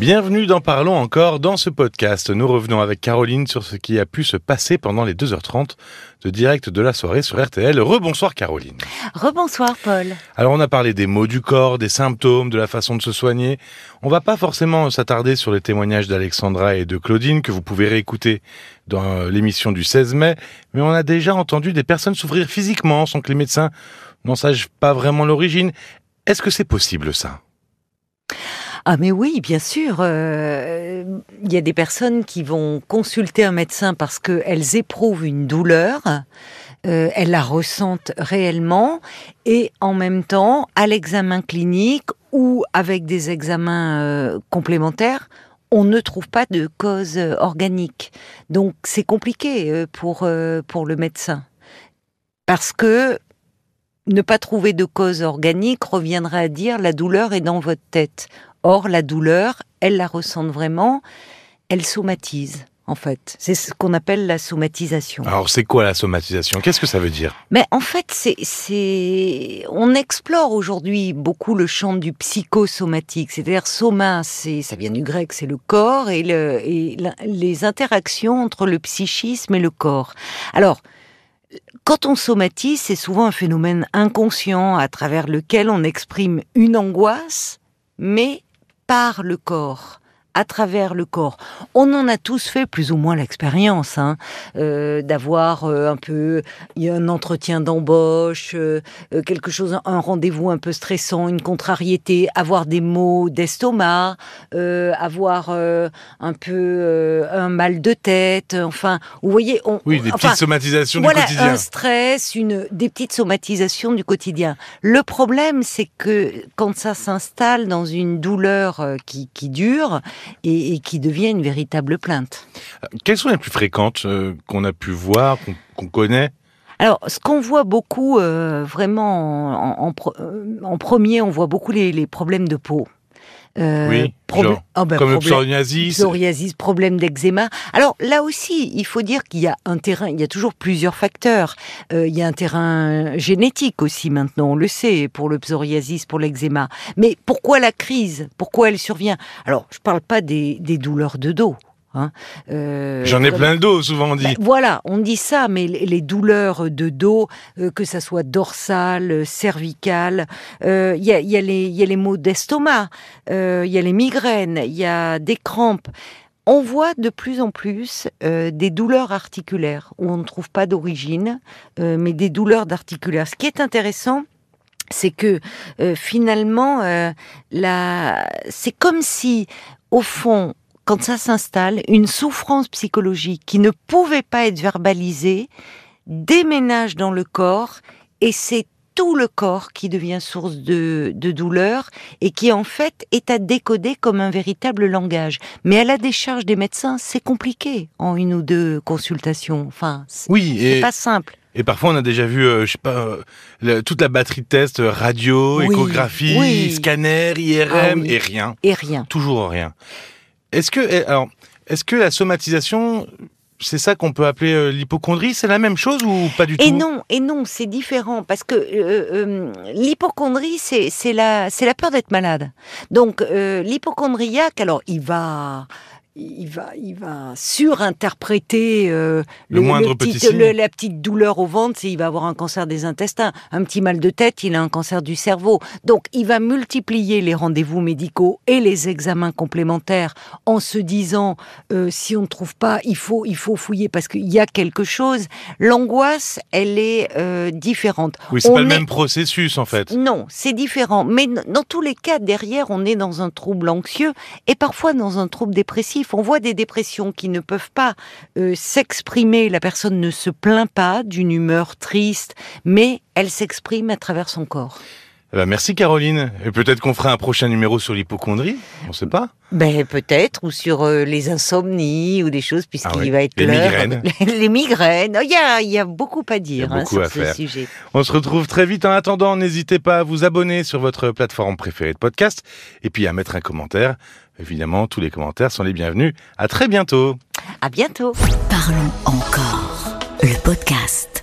Bienvenue dans Parlons encore. Dans ce podcast, nous revenons avec Caroline sur ce qui a pu se passer pendant les 2h30 de direct de la soirée sur RTL. Rebonsoir Caroline. Rebonsoir Paul. Alors on a parlé des maux du corps, des symptômes, de la façon de se soigner. On va pas forcément s'attarder sur les témoignages d'Alexandra et de Claudine que vous pouvez réécouter dans l'émission du 16 mai, mais on a déjà entendu des personnes souffrir physiquement sans que les médecins n'en sachent pas vraiment l'origine. Est-ce que c'est possible ça? Ah mais oui, bien sûr. Euh, il y a des personnes qui vont consulter un médecin parce qu'elles éprouvent une douleur, euh, elles la ressentent réellement, et en même temps, à l'examen clinique ou avec des examens euh, complémentaires, on ne trouve pas de cause organique. Donc c'est compliqué pour, pour le médecin. Parce que ne pas trouver de cause organique reviendrait à dire la douleur est dans votre tête. Or, la douleur, elle la ressent vraiment, elle somatise. En fait, c'est ce qu'on appelle la somatisation. Alors, c'est quoi la somatisation? Qu'est-ce que ça veut dire? Mais en fait, c'est, on explore aujourd'hui beaucoup le champ du psychosomatique. C'est-à-dire, soma, c'est, ça vient du grec, c'est le corps et, le, et les interactions entre le psychisme et le corps. Alors, quand on somatise, c'est souvent un phénomène inconscient à travers lequel on exprime une angoisse, mais par le corps à travers le corps. On en a tous fait plus ou moins l'expérience, hein, euh, d'avoir euh, un peu un entretien d'embauche, euh, quelque chose, un rendez-vous un peu stressant, une contrariété, avoir des maux d'estomac, avoir un peu un mal de tête, enfin, vous voyez, on, oui, des petites somatisations du quotidien. un stress, une des petites somatisations du quotidien. Le problème, c'est que quand ça s'installe dans une douleur qui, qui dure, et, qui devient une véritable plainte. Quelles sont les plus fréquentes euh, qu'on a pu voir, qu'on connaît? Alors, ce qu'on voit beaucoup, euh, vraiment, en, en, premier, on voit beaucoup les problèmes de peau. Euh, oui, ah ben, comme le psoriasis. Psoriasis, problème d'eczéma. Alors là aussi, il faut dire qu'il y a un terrain, il y a toujours plusieurs facteurs. Euh, il y a un terrain génétique aussi maintenant, on le sait, pour le psoriasis, pour l'eczéma. Mais pourquoi la crise? Pourquoi elle survient? Alors, je ne parle pas des douleurs de dos. Hein. Euh, J'en ai plein de dos, souvent on dit. Ben, voilà, on dit ça, mais les douleurs de dos, euh, que ça soit dorsale, cervicale, il y, a, y, a les maux d'estomac, il y a les migraines, il y a des crampes. On voit de plus en plus euh, des douleurs articulaires où on ne trouve pas d'origine, mais des douleurs d'articulaires. Ce qui est intéressant, c'est que finalement, c'est comme si, au fond, quand ça s'installe, une souffrance psychologique qui ne pouvait pas être verbalisée déménage dans le corps et c'est tout le corps qui devient source de, douleur et qui en fait est à décoder comme un véritable langage. Mais à la décharge des médecins, c'est compliqué en une ou deux consultations. Enfin, oui, c'est pas simple. Et parfois, on a déjà vu, euh, je sais pas, euh, toute la batterie de tests, euh, radio, échographie, scanner, IRM, ah et rien. Et rien. Toujours rien. Est-ce que, eh, alors, est-ce que la somatisation, c'est ça qu'on peut appeler euh, l'hypochondrie, c'est la même chose ou pas du tout? Et non, et non, c'est différent parce que euh, euh, l'hypochondrie, c'est la c'est la peur d'être malade. Donc l'hypochondriaque, alors il va il va, il va surinterpréter euh, le, moindre petit, la petite douleur au ventre, c'est il va avoir un cancer des intestins. Un petit mal de tête, il a un cancer du cerveau. Donc, il va multiplier les rendez-vous médicaux et les examens complémentaires en se disant euh, si on ne trouve pas, il faut, il faut fouiller parce qu'il y a quelque chose. L'angoisse, elle est euh, différente. Oui, c'est pas le même processus en fait. Non, c'est différent. Mais dans tous les cas, derrière, on est dans un trouble anxieux et parfois dans un trouble dépressif. On voit des dépressions qui ne peuvent pas euh, s'exprimer. La personne ne se plaint pas d'une humeur triste, mais elle s'exprime à travers son corps. Eh ben, merci Caroline. Et peut-être qu'on fera un prochain numéro sur l'hypochondrie. On ne sait pas. Ben peut-être ou sur euh, les insomnies ou des choses puisqu'il ah va être les migraines. les migraines. Il y a, il y a beaucoup à dire hein, sur ce sujet. On se retrouve très vite. En attendant, n'hésitez pas à vous abonner sur votre plateforme préférée de podcast et puis à mettre un commentaire. Évidemment, tous les commentaires sont les bienvenus. À très bientôt. À bientôt. Parlons encore. Le podcast.